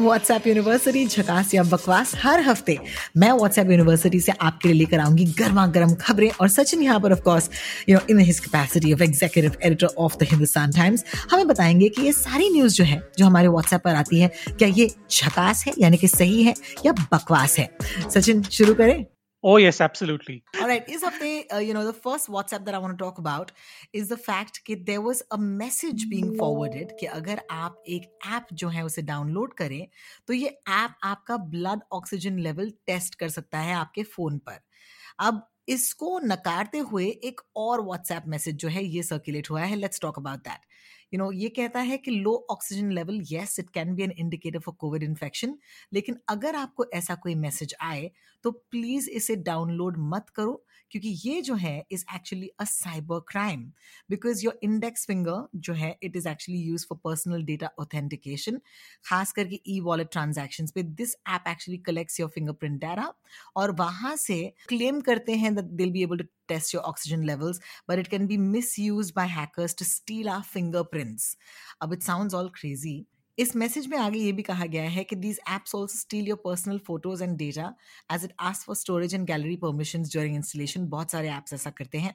WhatsApp university झकास या बकवास, हर हफ़्ते मैं व्हाट्सएप यूनिवर्सिटी से आपके लिए लेकर आऊँगी गर्मा गर्म खबरें और सचिन यहाँ पर of course you know in his capacity of executive editor of the Hindustan Times हमें बताएँगे कि ये सारी न्यूज़ जो है, जो हमारे व्हाट्सएप पर आती है, क्या ये झकास है, यानी कि सही है या बकवास है? सचिन, शुरू करें। Oh yes, absolutely. All right. Is hafte, uh, you know, the first WhatsApp that I want to talk about is the fact that there was a message being forwarded कि अगर आप एक ऐप जो है उसे डाउनलोड करें तो ये ऐप आपका ब्लड ऑक्सीजन लेवल टेस्ट कर सकता है आपके फ़ोन पर अब इसको नकारते हुए एक और व्हाट्सएप मैसेज जो है ये सर्कुलेट हुआ है let's talk about that you know ये कहता है कि low oxygen level yes it can be an indicator for Covid infection लेकिन अगर आपको ऐसा कोई मैसेज आए तो प्लीज़ इसे डाउनलोड मत करो, क्योंकि ये जो है is actually a cyber crime because your index finger जो है it is actually use for personal data authentication खास करके ई वॉलेट ट्रांजेक्शन पे this app actually collects your fingerprint data और वहाँ से क्लेम करते हैं they'll be able to test your oxygen levels, but it can be misused by hackers to steal our fingerprints. अब it sounds all crazy. इस message में आगे ये भी कहा गया है कि these apps also steal your personal photos and data as it ask for storage and gallery permission during installation बहुत सारे एप्स ऐसा करते हैं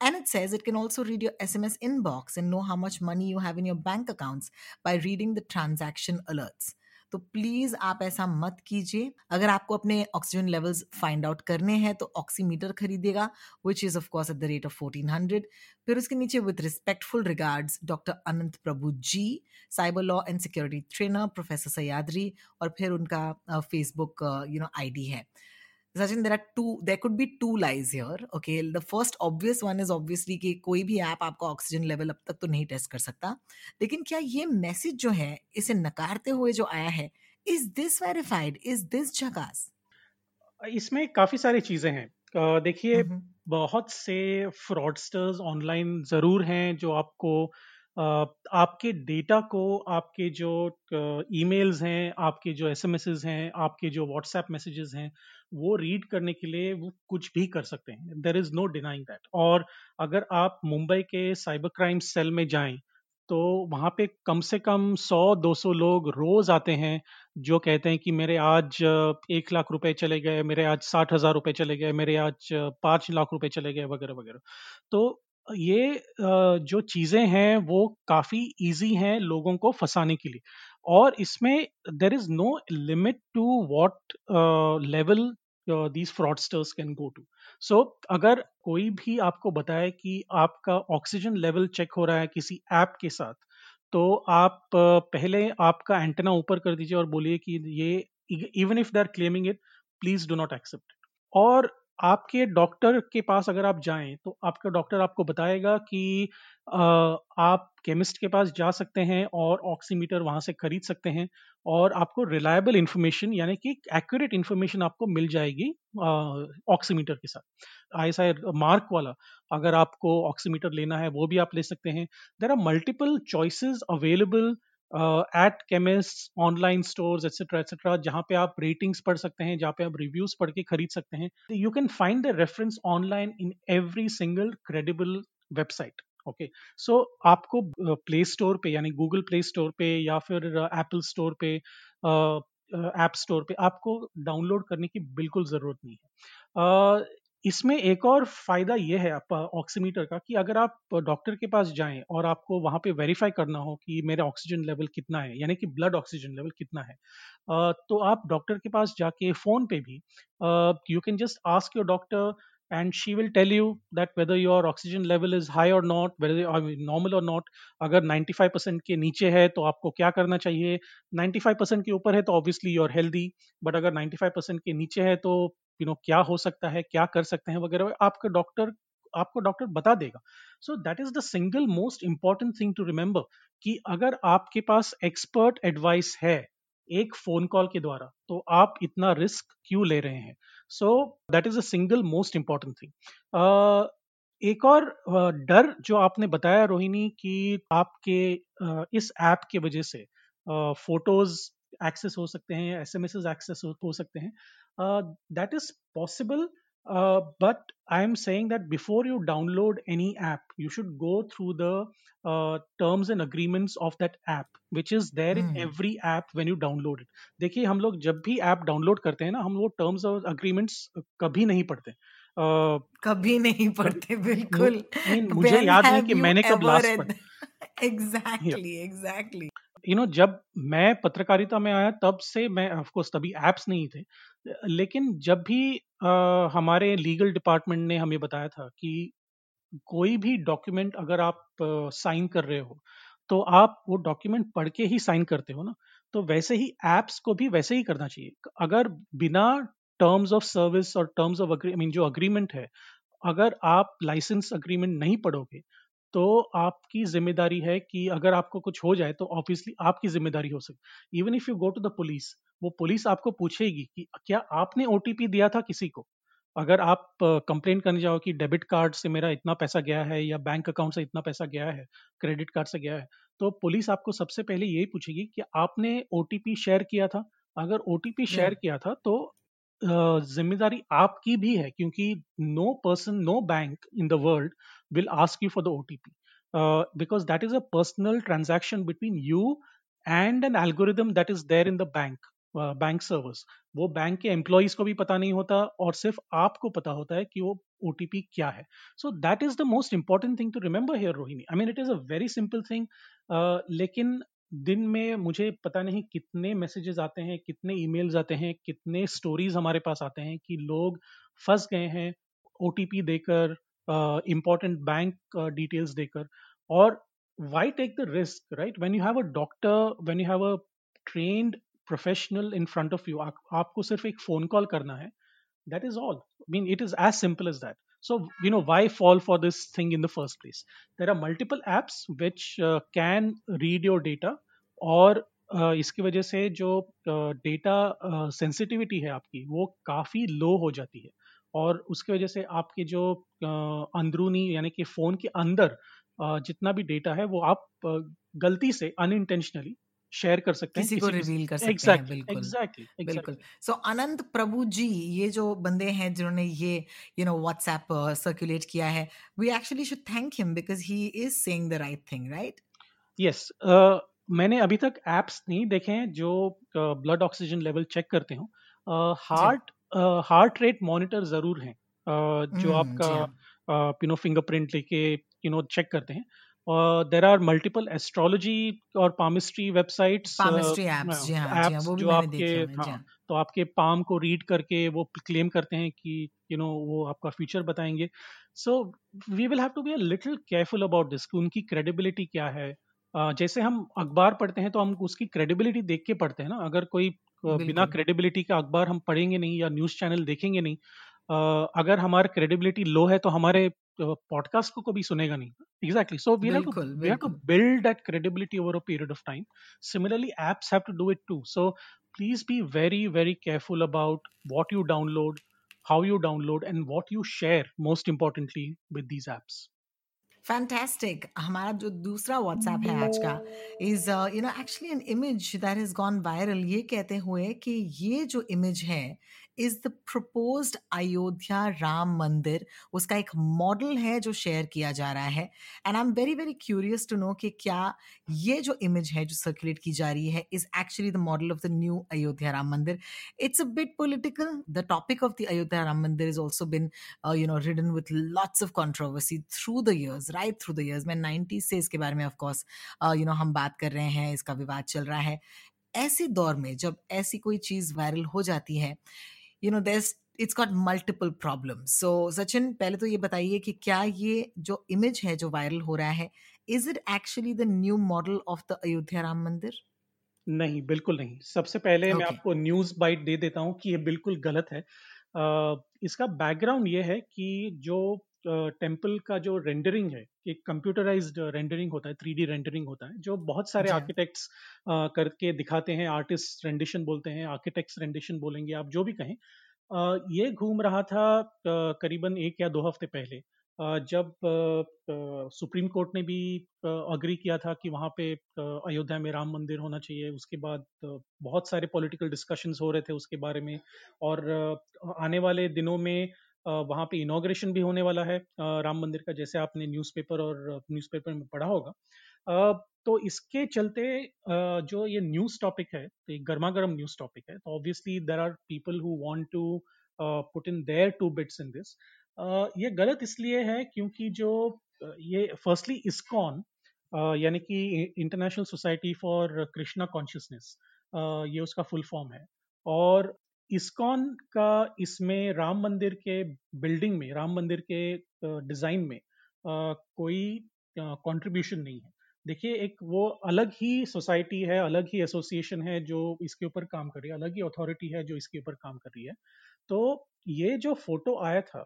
And it says it can also read your SMS inbox and know how much money you have in your bank accounts by reading the transaction alerts. तो please आप ऐसा मत कीजिए। अगर आपको अपने ऑक्सीजन लेवल्स फाइंड आउट करने हैं तो ऑक्सीमीटर खरीदेगा which is of course at the rate of fourteen hundred फिर उसके नीचे with respectful regards doctor Anant Prabhu ji cyber law and security trainer professor Sahyadri और फिर उनका फेसबुक यू नो आईडी है। Sachin, there are two, there could be two lies here. Okay. The first obvious one is obviously कि कोई भी app आपका oxygen level अब तक तो नहीं टेस्ट कर सकता लेकिन क्या ये मैसेज जो है इसे नकारते हुए जो आया है is this verified is this झकास इसमें काफ़ी सारी चीज़ें हैं देखिए बहुत से फ्रॉडस्टर्स ऑनलाइन ज़रूर हैं जो आपको आपके डेटा को, आपके जो ईमेल्स हैं, आपके जो एसएमएसेस हैं, आपके जो व्हाट्सएप मैसेजेस हैं, वो रीड करने के लिए वो कुछ भी कर सकते हैं। There is no denying that और अगर आप मुंबई के साइबर क्राइम सेल में जाएँ तो वहाँ पे कम से कम 100-200 लोग रोज आते हैं, जो कहते हैं कि मेरे आज एक लाख रुपए चले गए, मेरे आज साठ हज़ार रुपए चले गए, मेरे आज पाँच लाख रुपए चले गए, वगैरह वगैरह। तो ये जो चीज़ें हैं वो काफ़ी इजी हैं लोगों को फंसाने के लिए। और इसमें there is no limit to what level these fraudsters can go to so अगर कोई भी आपको बताए कि आपका ऑक्सीजन लेवल चेक हो रहा है किसी ऐप के साथ तो आप पहले आपका एंटेना ऊपर कर दीजिए और बोलिए कि ये even if they are claiming it please do not accept और आपके डॉक्टर के पास अगर आप जाएँ तो आपका डॉक्टर आपको बताएगा कि अ, आप केमिस्ट के पास जा सकते हैं और ऑक्सीमीटर वहाँ से खरीद सकते हैं और आपको रिलायबल इंफॉर्मेशन यानी कि एक्यूरेट इंफॉर्मेशन आपको मिल जाएगी ऑक्सीमीटर के साथ। आई मार्क वाला अगर आपको ऑक्सीमीटर लेना है वो भी आप ले सकते हैं। There are multiple choices available at chemist online stores etcetera etcetera जहाँ पे आप रेटिंग्स पढ़ सकते हैं, जहाँ पे आप रिव्यूज़ पढ़ के खरीद सकते हैं you can find the reference online in every single credible website okay so आपको प्ले स्टोर पे, यानी गूगल प्ले स्टोर पे, या फिर एप्पल स्टोर पे ऐप स्टोर पे आपको डाउनलोड करने की बिल्कुल ज़रूरत नहीं है। इसमें एक और फ़ायदा ये है आप ऑक्सीमीटर का कि अगर आप डॉक्टर के पास जाएँ और आपको वहाँ पे वेरीफाई करना हो कि मेरा ऑक्सीजन लेवल कितना है यानी कि ब्लड ऑक्सीजन लेवल कितना है तो आप डॉक्टर के पास जाके फ़ोन पे भी you can just ask your doctor will tell you that whether your oxygen level is high or not whether I mean, normal or not. अगर 95% के नीचे है तो आपको क्या करना चाहिए? 95% के ऊपर है तो obviously you are healthy but अगर 95% के नीचे है तो यू नो क्या हो सकता है, क्या कर सकते हैं वगैरह, आपका डॉक्टर आपको डॉक्टर बता देगा। So that is the single most important thing to remember कि अगर आपके पास एक्सपर्ट एडवाइस है एक फ़ोन कॉल के द्वारा तो आप इतना रिस्क क्यों ले रहे हैं? So that is a single most important thing एक और डर जो आपने बताया रोहिणी कि आपके इस ऐप के वजह से फ़ोटोज़ एक्सेस हो सकते हैं एस एम एस एक्सेस हो सकते हैं that is possible Uh, but I'm saying that before you download any app, you should go through the uh, terms and agreements of that app, which is there hmm. in every app when you download it. देखिए हम लोग जब भी app download करते हैं ना हम वो टर्म्स और अग्रीमेंट्स कभी नहीं पढ़ते uh, कभी नहीं पढ़ते बिल्कुल। मुझे याद नहीं कि मैंने कब last exactly exactly you. Know जब मैं पत्रकारिता में आया तब से मैं ऑफकोर्स तभी एप्स नहीं थे लेकिन जब भी आ, हमारे लीगल डिपार्टमेंट ने हमें बताया था कि कोई भी डॉक्यूमेंट अगर आप साइन कर रहे हो तो आप वो डॉक्यूमेंट पढ़ के ही साइन करते हो ना तो वैसे ही एप्स को भी वैसे ही करना चाहिए। अगर बिना टर्म्स ऑफ़ सर्विस और टर्म्स ऑफ़ मीन जो अग्रीमेंट है अगर आप लाइसेंस अग्रीमेंट नहीं पढ़ोगे तो आपकी ज़िम्मेदारी है कि अगर आपको कुछ हो जाए तो ऑब्वियसली आपकी ज़िम्मेदारी हो सकती even if you go to the police वो पुलिस आपको पूछेगी कि क्या आपने ओटीपी दिया था किसी को? अगर आप कंप्लेन करने जाओ कि डेबिट कार्ड से मेरा इतना पैसा गया है या बैंक अकाउंट से इतना पैसा गया है क्रेडिट कार्ड से गया है तो पुलिस आपको सबसे पहले यही पूछेगी कि आपने ओटीपी शेयर किया था? अगर ओटीपी शेयर किया था तो ज़िम्मेदारी आपकी भी है क्योंकि no person no bank in the world you for the OTP uh, because that is a personal transaction between you and an algorithm that is there in the bank bank uh, servers वो bank के employees को भी पता नहीं होता और सिर्फ़ आपको पता होता है कि वो ओटीपी क्या है. So that is the most important thing to remember here Rohini I mean it is a very simple thing लेकिन दिन में मुझे पता नहीं कितने मैसेजेस आते हैं, कितने ईमेल्स आते हैं, कितने स्टोरीज हमारे पास आते हैं कि लोग फंस गए हैं ओटीपी देकर इंपॉर्टेंट बैंक डिटेल्स देकर। और why take the risk right when you have a doctor when you have a trained professional in front of you आपको सिर्फ़ एक फ़ोन कॉल करना है। That is all mean it is as simple as that so you know why fall for this thing in the first place there are multiple apps which uh, can read your data और uh, इसकी वजह से जो data sensitivity है आपकी वो काफ़ी लो हो जाती है और उसकी वजह से आपके जो अंदरूनी यानी कि फ़ोन के अंदर जितना भी डेटा है वो आप गलती से अनइंटेंशनली शेयर कर सकते किसी हैं किसी को रिवील कर सकते exactly, हैं बिल्कुल एग्जैक्टली exactly, बिल्कुल। सो so, अनंत प्रभु जी ये जो बंदे हैं जिन्होंने ये यू नो व्हाट्सएप सर्कुलेट किया है we actually should thank him because he is saying the right thing right yes मैंने अभी तक एप्स नहीं देखे हैं जो ब्लड ऑक्सीजन लेवल चेक करते हो। हार्ट हार्ट रेट मॉनिटर ज़रूर हैं जो हम्म, आपका यू नो फिंगरप्रिंट लेके यू नो चेक करते हैं। देर आर मल्टीपल एस्ट्रोलॉजी और पामिस्ट्री वेबसाइट्स जो आपके हाँ तो आपके पाम को रीड करके वो क्लेम करते हैं कि यू नो वो आपका फ्यूचर बताएँगे। So we will have to be a little careful about this उनकी क्रेडिबिलिटी क्या है। जैसे हम अखबार पढ़ते हैं तो हम उसकी क्रेडिबिलिटी देख के पढ़ते हैं ना। अगर कोई बिना क्रेडिबिलिटी का अखबार हम पढ़ेंगे नहीं या न्यूज़ चैनल देखेंगे नहीं अगर हमारा क्रेडिबिलिटी लो है तो हमारे पॉडकास्ट को कभी सुनेगा नहीं। Exactly so we have to build that credibility over a period of time similarly apps have to do it too so please be very very careful about what you download how you download and what you share most importantly with these apps. Fantastic हमारा जो दूसरा WhatsApp है आज का is you know actually an image that is gone viral ये कहते हुए कि ये जो इमेज है is the proposed Ayodhya Ram Mandir उसका एक मॉडल है जो शेयर किया जा रहा है. And I am very very curious to know कि क्या ये जो इमेज है जो सर्कुलेट की जा रही है is actually the model of the new Ayodhya Ram Mandir it's a bit political the topic of the Ayodhya Ram Mandir is also been you know ridden with lots of controversy through the years right through the years मैं nineties से इसके बारे में of course you no हम बात कर रहे हैं इसका विवाद चल रहा है। ऐसे दौर में जब ऐसी कोई चीज़ वायरल हो जाती है you know there it's got multiple problem so Sachin पहले तो ये बताइए कि क्या ये जो इमेज है जो वायरल हो रहा है is it actually the new model of the Ayodhya Ram Mandir नहीं बिल्कुल नहीं। सबसे पहले okay. मैं आपको न्यूज़ बाइट दे देता हूँ कि ये बिल्कुल गलत है। Uh, इसका बैकग्राउंड ये है कि जो टेंपल का जो रेंडरिंग है एक कंप्यूटराइज्ड रेंडरिंग होता है थ्री रेंडरिंग होता है जो बहुत सारे आर्किटेक्ट्स करके दिखाते हैं आर्टिस्ट रेंडिशन बोलते हैं आर्किटेक्ट्स रेंडिशन बोलेंगे आप जो भी कहें। ये घूम रहा था करीबन एक या दो हफ़्ते पहले जब सुप्रीम कोर्ट ने भी अग्री किया था कि वहाँ पे अयोध्या में राम मंदिर होना चाहिए उसके बाद बहुत सारे पॉलिटिकल डिस्कशंस हो रहे थे उसके बारे में और आने वाले दिनों में वहाँ पे इनोग्रेशन भी होने वाला है। राम मंदिर का जैसे आपने न्यूज़पेपर और न्यूज़पेपर में पढ़ा होगा। तो इसके चलते जो ये न्यूज़ टॉपिक है तो एक गर्मा गर्म न्यूज़ टॉपिक है तो obviously there are people who want to put in their two bits in this ये गलत इसलिए है क्योंकि जो ये फर्स्टली इस्कॉन यानी कि international society for Krishna consciousness ये उसका फुल फॉर्म है। और इस्कॉन का इसमें राम मंदिर के बिल्डिंग में, राम मंदिर के डिज़ाइन में कोई कंट्रीब्यूशन नहीं है। देखिए, एक वो अलग ही सोसाइटी है, अलग ही एसोसिएशन है जो इसके ऊपर काम कर रही है, अलग ही अथॉरिटी है जो इसके ऊपर काम कर रही है। तो ये जो फ़ोटो आया था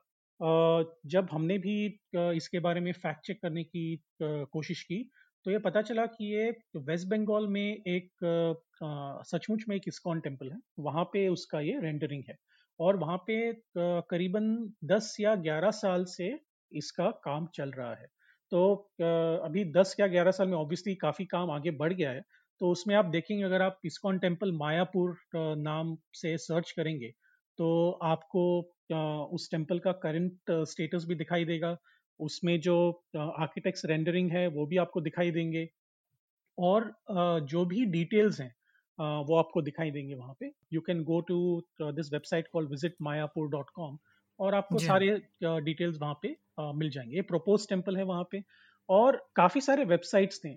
जब हमने भी इसके बारे में फैक्ट चेक करने की कोशिश की तो ये पता चला कि ये वेस्ट बंगाल में एक सचमुच में एक इस्कॉन टेंपल है। वहाँ पे उसका ये रेंडरिंग है और वहाँ पे करीबन 10 या 11 साल से इसका काम चल रहा है। तो अभी 10 या 11 साल में ऑब्वियसली काफ़ी काम आगे बढ़ गया है। तो उसमें आप देखेंगे अगर आप इस्कॉन टेंपल मायापुर नाम से सर्च करेंगे तो आपको उस टेंपल का करंट स्टेटस भी दिखाई देगा। उसमें जो आर्किटेक्ट्स रेंडरिंग है वो भी आपको दिखाई देंगे। और जो भी डिटेल्स हैं वो आपको दिखाई देंगे वहाँ पे। You can go to this website call visit Mayapur dot com और आपको सारे डिटेल्स वहाँ पे मिल जाएँगे। ये प्रोपोज टेंपल है वहाँ पे। और काफ़ी सारे वेबसाइट्स ने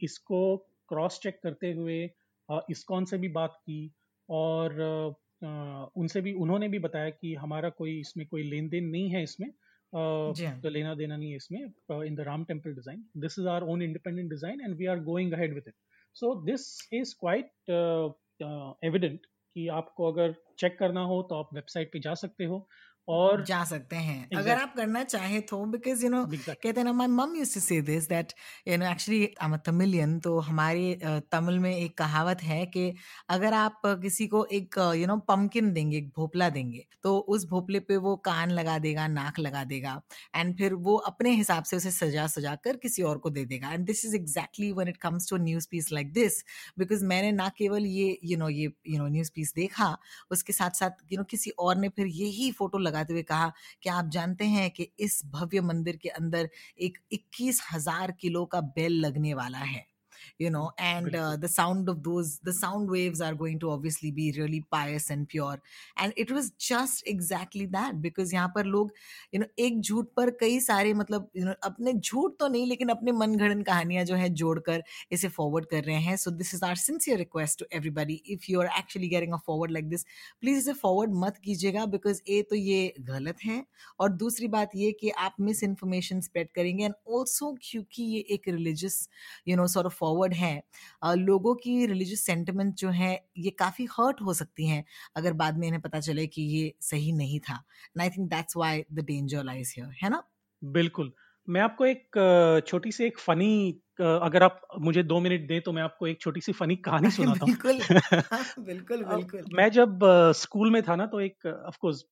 इसको क्रॉस चेक करते हुए इसकॉन से भी बात की और उनसे भी उन्होंने भी बताया कि हमारा कोई इसमें कोई लेन देन नहीं है इसमें। हाँ। तो लेना देना नहीं है इसमें in the Ram temple design this is our own independent design and we are going ahead with it so this is quite evident कि आपको अगर चेक करना हो तो आप वेबसाइट पे जा सकते हो। और जा सकते हैं exactly. अगर आप करना चाहे तो बिकॉज़ यू नो कहते हैं ना my mum used to say this that you know actually I am Tamilian तो हमारे तमिल में एक कहावत है कि अगर आप किसी को एक यू नो पम्पकिन देंगे एक भोपला देंगे तो उस भोपले पे वो कान लगा देगा नाक लगा देगा एंड फिर वो अपने हिसाब से उसे सजा सजा कर किसी और को दे देगा and this is exactly when it comes to news piece like this because मैंने ना केवल ये यू you नो know, ये यू नो न्यूज़ पीस देखा उसके साथ साथ यू नो किसी और ने फिर यही फ़ोटो लगा लगाते हुए कहा कि आप जानते हैं कि इस भव्य मंदिर के अंदर एक इक्कीस हज़ार किलो का बेल लगने वाला है। You know and uh, the sound of those the sound waves are going to obviously be really pious and pure. And it was just exactly that because यहाँ पर लोग you know एक झूठ पर कई सारे मतलब you know अपने झूठ तो नहीं लेकिन अपने मन कहानियाँ जो है जोड़कर इसे फॉरवर्ड कर रहे हैं। So this is our sincere request to everybody if you are actually getting a forward like this please इसे फॉरवर्ड मत कीजिएगा बिकॉज़ ए तो ये गलत है और दूसरी बात ये कि आप मिस इन्फॉर्मेशन स्प्रेड करेंगे। एंड ऑल्सो क्योंकि ये एक religious you know sort of forward forward हैं लोगों की रिलीजियस सेंटिमेंट जो है ये काफ़ी हर्ट हो सकती हैं अगर बाद में इन्हें पता चले कि ये सही नहीं था। And I think that's why the danger lies here है ना? बिल्कुल। मैं आपको एक छोटी सी एक फनी अगर आप मुझे दो मिनट दें तो मैं आपको एक छोटी सी फनी कहानी सुनाता हूँ। बिल्कुल। बिल्कुल बिल्कुल। मैं जब स्कूल में था ना तो एक ऑफ़ कोर्स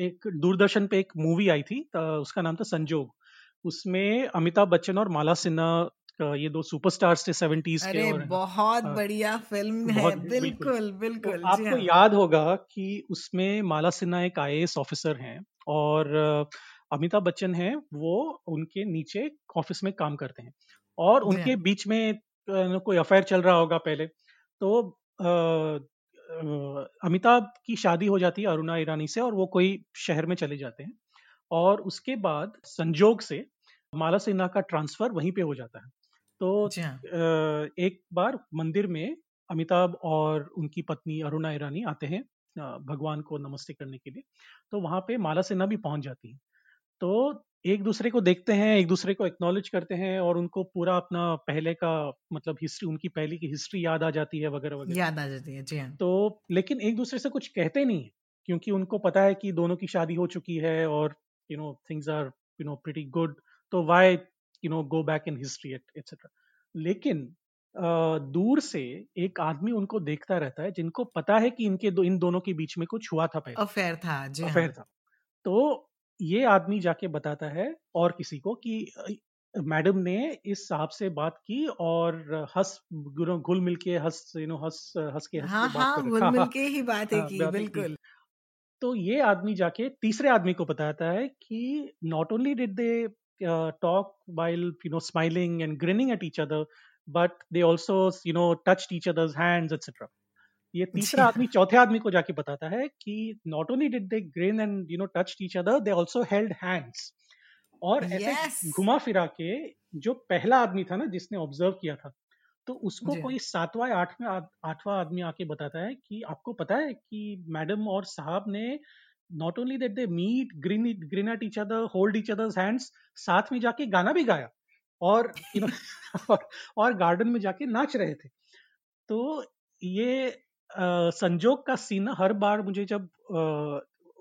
एक दूरदर्शन पे एक मूवी आई थी उसका नाम था संजोग। उसमें अमिताभ बच्चन और माला सिन्हा ये दो सुपरस्टार्स थे सेवेंटीज के और बहुत आ, बढ़िया फ़िल्म है बिल्कुल बिल्कुल तो आपको हाँ। याद होगा कि उसमें माला सिन्हा एक आई ऑफिसर हैं और अमिताभ बच्चन हैं वो उनके नीचे ऑफ़िस में काम करते हैं और उनके हाँ। बीच में कोई अफेयर चल रहा होगा पहले तो अमिताभ की शादी हो जाती है अरुणा ईरानी से और वो कोई शहर में चले जाते हैं और उसके बाद संजोग से माला सिन्हा का ट्रांसफ़र वहीं पे हो जाता है तो हाँ। एक बार मंदिर में अमिताभ और उनकी पत्नी अरुणा ईरानी आते हैं भगवान को नमस्ते करने के लिए तो वहाँ पे माला सिन्हा भी पहुँच जाती है। तो एक दूसरे को देखते हैं एक दूसरे को एक्नॉलेज करते हैं और उनको पूरा अपना पहले का मतलब हिस्ट्री उनकी पहले की हिस्ट्री याद आ जाती है वगैरह वगैरह। याद आ जाती है जी हाँ। तो लेकिन एक दूसरे से कुछ कहते नहीं है क्योंकि उनको पता है कि दोनों की शादी हो चुकी है और you know things are you know pretty good तो why you know go back in history etcetera लेकिन दूर से एक आदमी उनको देखता रहता है जिनको पता है कि इनके दो इन दोनों के बीच में कुछ हुआ था पहले। अफेयर था जी अफेयर हाँ. था। तो ये आदमी जाके बताता है और किसी को कि मैडम ने इस साहब से बात की और हंस घुल मिल के हंस यू नो हंस हंस के हाँ, बात हाँ, घुल मिल के ही बात है की बिल्कुल। तो ये आदमी जाके तीसरे आदमी को बताता है कि not only did they talk while you know smiling and grinning at each other but they also you know touch each others hands etcetera ये तीसरा आदमी चौथे आदमी को जाके बताता है कि not only did they grin and you know touch each other they also held hands और ऐसे. घुमा फिरा के जो पहला आदमी था ना जिसने ऑब्ज़र्व किया था तो उसको कोई सातवां आठवें आठवां आदमी आके बताता है कि आपको पता है कि मैडम और साहब ने not only that they meet grin grin at each other hold each others hands साथ में जाके गाना भी गाया और यू नो और, और गार्डन में जाके नाच रहे थे। तो ये आ, संजोग का सीन हर बार मुझे जब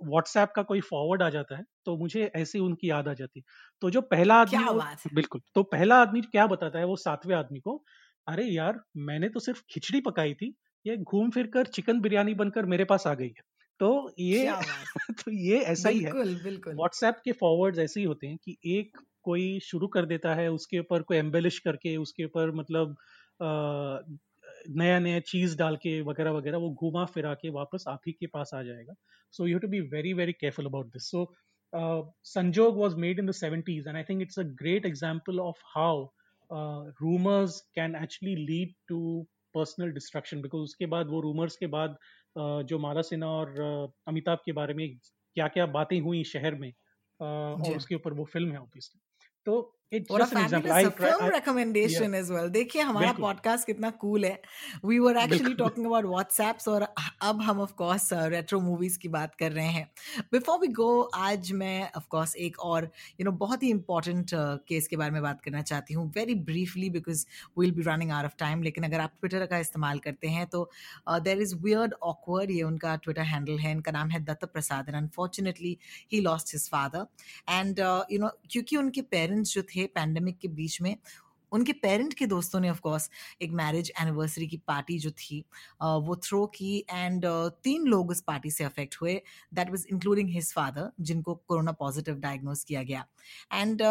व्हाट्सएप का कोई फॉरवर्ड आ जाता है तो मुझे ऐसी उनकी याद आ जाती तो जो पहला आदमी बिल्कुल तो पहला आदमी क्या बताता है वो सातवें आदमी को अरे यार मैंने तो सिर्फ़ खिचड़ी पकाई थी ये घूम फिर कर चिकन बिरयानी बनकर मेरे पास आ गई है। तो ये तो ये ऐसा ही है। व्हाट्सएप के फॉरवर्ड ऐसे ही होते हैं कि एक कोई शुरू कर देता है उसके ऊपर कोई एम्बेलिश करके उसके ऊपर मतलब नया नया चीज़ डाल के वगैरह वगैरह वो घुमा फिरा के वापस आप ही के पास आ जाएगा। So you to be very very careful about this so Sanjog was made in the seventies and I think it's a great example of how rumours can actually lead to personal destruction because उसके बाद वो rumours के बाद जो माला सिन्हा और अमिताभ के बारे में क्या क्या बातें हुई शहर में और उसके ऊपर वो फ़िल्म है ऑब्वियसली तो recommendation as well. देखिए हमारा पॉडकास्ट कितना कूल है। We were actually talking about WhatsApps और अब हम ऑफ़ कोर्स रेट्रो मूवीज़ की बात कर रहे हैं। बिफोर वी गो आज मैं ऑफ़ कोर्स एक और यू नो बहुत ही इंपॉर्टेंट केस के बारे में बात करना चाहती हूँ। Very briefly because will be running out of time लेकिन अगर आप ट्विटर का इस्तेमाल करते हैं तो देर इज़ वियर्ड ऑकवर्ड ये उनका ट्विटर हैंडल है। इनका नाम है Datta Prasad. And unfortunately he lost his father and you know क्योंकि उनके पेरेंट्स जो थे पैंडमिक के बीच में उनके पेरेंट के दोस्तों ने ऑफकोर्स एक मैरिज एनिवर्सरी की पार्टी जो थी वो थ्रो की एंड तीन लोग उस पार्टी से अफेक्ट हुए। That was including his father जिनको कोरोना पॉजिटिव डायग्नोज किया गया। एंड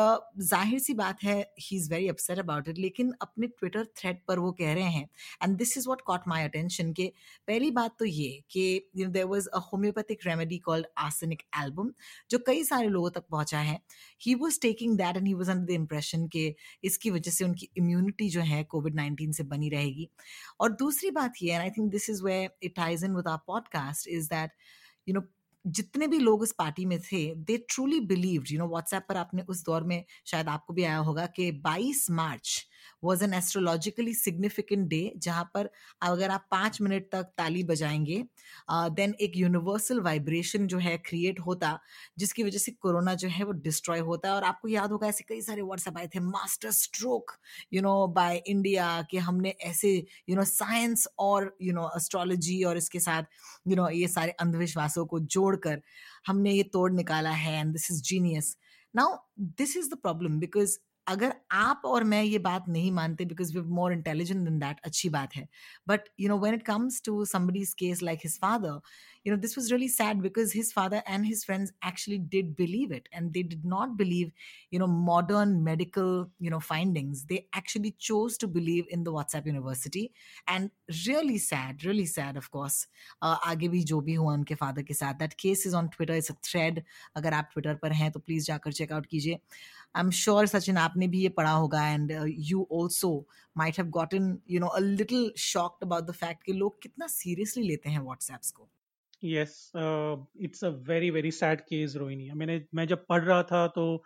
ज़ाहिर सी बात है he is very upset about it लेकिन अपने ट्विटर थ्रेड पर वो कह रहे हैं। And this is what caught my attention के पहली बात तो ये कि you there was a homeopathic remedy called arsenic album जो कई सारे लोगों तक पहुँचा है। He was taking that and he was under the impression के इसकी वजह से उनकी इम्यूनिटी जो है कोविड नाइन्टीन से बनी रहेगी। और दूसरी बात ये I think this is way it ties in with our podcast is that you know जितने भी लोग इस पार्टी में थे they truly believe you know WhatsApp पर आपने उस दौर में शायद आपको भी आया होगा कि 22 March was an astrologically significant day जहाँ पर अगर आप पाँच मिनट तक ताली बजाएँगे देन uh, एक यूनिवर्सल वाइब्रेशन जो है क्रिएट होता जिसकी वजह से कोरोना जो है वो डिस्ट्रॉय होता है। और आपको याद होगा ऐसे कई सारे व्हाट्सएप आए थे master stroke you know by India कि हमने ऐसे यू नो साइंस और यू नो एस्ट्रोलॉजी और इसके साथ यू you नो know, ये सारे अंधविश्वासों को जोड़कर हमने ये तोड़ निकाला है and this is genius now this is the problem because अगर आप और मैं ये बात नहीं मानते because we more intelligent than that अच्छी बात है। But you know when it comes to समीज case like his father you know this was really sad because his father and his friends actually did believe it and they did not believe you know modern medical you know findings they actually chose to believe in the WhatsApp university and really sad really sad of course आगे भी जो भी हुआ उनके father के साथ that case is on Twitter is a thread अगर आप ट्विटर पर हैं तो प्लीज़ जाकर चेकआउट कीजिए। आई एम श्योर सचिन आपने भी ये पढ़ा होगा and you also might have gotten you know a little shocked about the fact कि लोग कितना सीरियसली लेते हैं व्हाट्सएप्स को। Yes it's a very very sad case Rohini. मैंने मैं जब पढ़ रहा था तो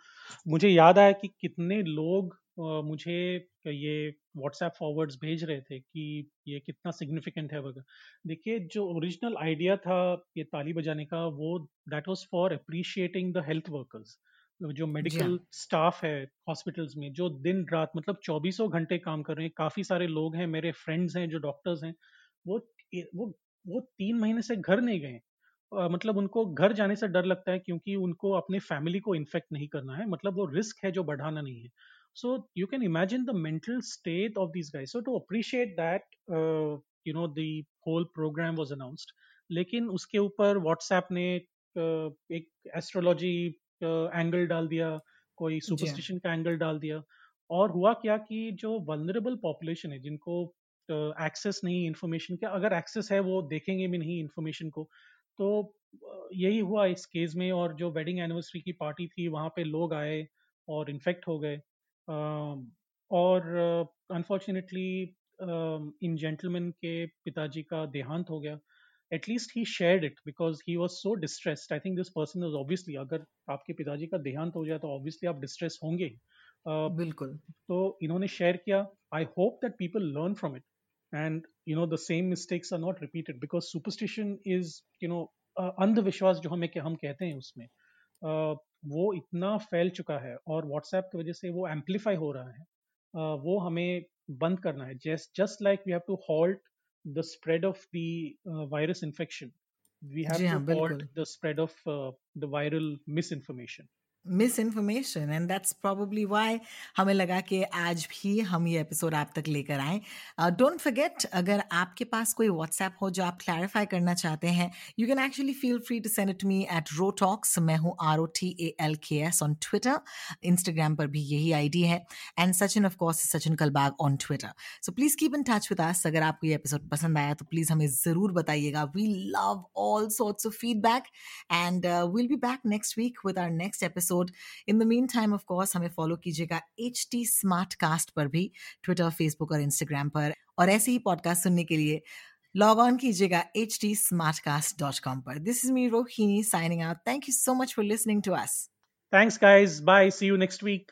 मुझे याद आया कि कितने लोग uh, मुझे ये व्हाट्सएप फॉरवर्ड्स भेज रहे थे कि ये कितना सिग्निफिकेंट है वगैरह। देखिए जो ओरिजिनल आइडिया था ये ताली बजाने का वो that was for appreciating the health workers जो मेडिकल स्टाफ है हॉस्पिटल्स में जो दिन रात मतलब चौबीसों घंटे काम कर रहे हैं काफ़ी सारे लोग हैं मेरे फ्रेंड्स हैं जो डॉक्टर्स हैं वो वो वो तीन महीने से घर नहीं गए मतलब उनको घर जाने से डर लगता है क्योंकि उनको अपने फैमिली को इन्फेक्ट नहीं करना है मतलब वो रिस्क है जो बढ़ाना नहीं है। So you can imagine the mental state of this guys. So to appreciate that you know the whole programme was announced लेकिन उसके ऊपर व्हाट्सएप ने uh, एक एस्ट्रोलॉजी एंगल डाल दिया कोई सुपरस्टिशन का एंगल डाल दिया। और हुआ क्या कि जो वनरेबल पॉपुलेशन है जिनको एक्सेस uh, नहीं इन्फॉर्मेशन का अगर एक्सेस है वो देखेंगे भी नहीं इन्फॉर्मेशन को तो यही हुआ इस केस में और जो वेडिंग एनिवर्सरी की पार्टी थी वहाँ पे लोग आए और इन्फेक्ट हो गए। और अनफॉर्चुनेटली इन जेंटलमैन के पिताजी का देहांत हो गया। At least he shared it because he was so distressed I think this person is obviously अगर आपके पिताजी का देहांत हो जाए तो ऑब्वियसली आप डिस्ट्रेस होंगे। बिल्कुल। तो इन्होंने शेयर किया। I hope that people learn from it and you know the same mistakes are not repeated because superstition is you know अंधविश्वास जो हमें हम कहते हैं उसमें। uh, वो इतना फैल चुका है और व्हाट्सएप की वजह से वो एम्पलीफाई हो रहा है। uh, वो हमें बंद करना है। Just just like we have to halt the spread of the uh, virus infection. We have yeah, to report the spread of uh, the viral misinformation. Misinformation and that's probably why हमें लगा कि आज भी हम ये episode आप तक लेकर आए। डोंट फर्गेट अगर आपके पास कोई व्हाट्सएप हो जो आप क्लैरिफाई करना चाहते हैं you can actually feel free to send it me at Ro talks मैं हूँ R O T A L K S on Twitter Instagram पर भी यही आई डी है and Sachin of course Sachin Kalbag on Twitter so please keep in touch with us अगर आपको ये episode पसंद आया तो प्लीज़ हमें ज़रूर बताइएगा। We love all sorts of feedback and will be back next week with our next episode episode in the meantime of course हमें फॉलो कीजिएगा एच टी स्मार्ट कास्ट पर भी ट्विटर फेसबुक और इंस्टाग्राम पर और ऐसे ही पॉडकास्ट सुनने के लिए लॉग ऑन कीजिएगा H T smart cast dot com पर this is me Rohini signing out thank you so much for listening to us Thanks, guys. Bye. See you next week.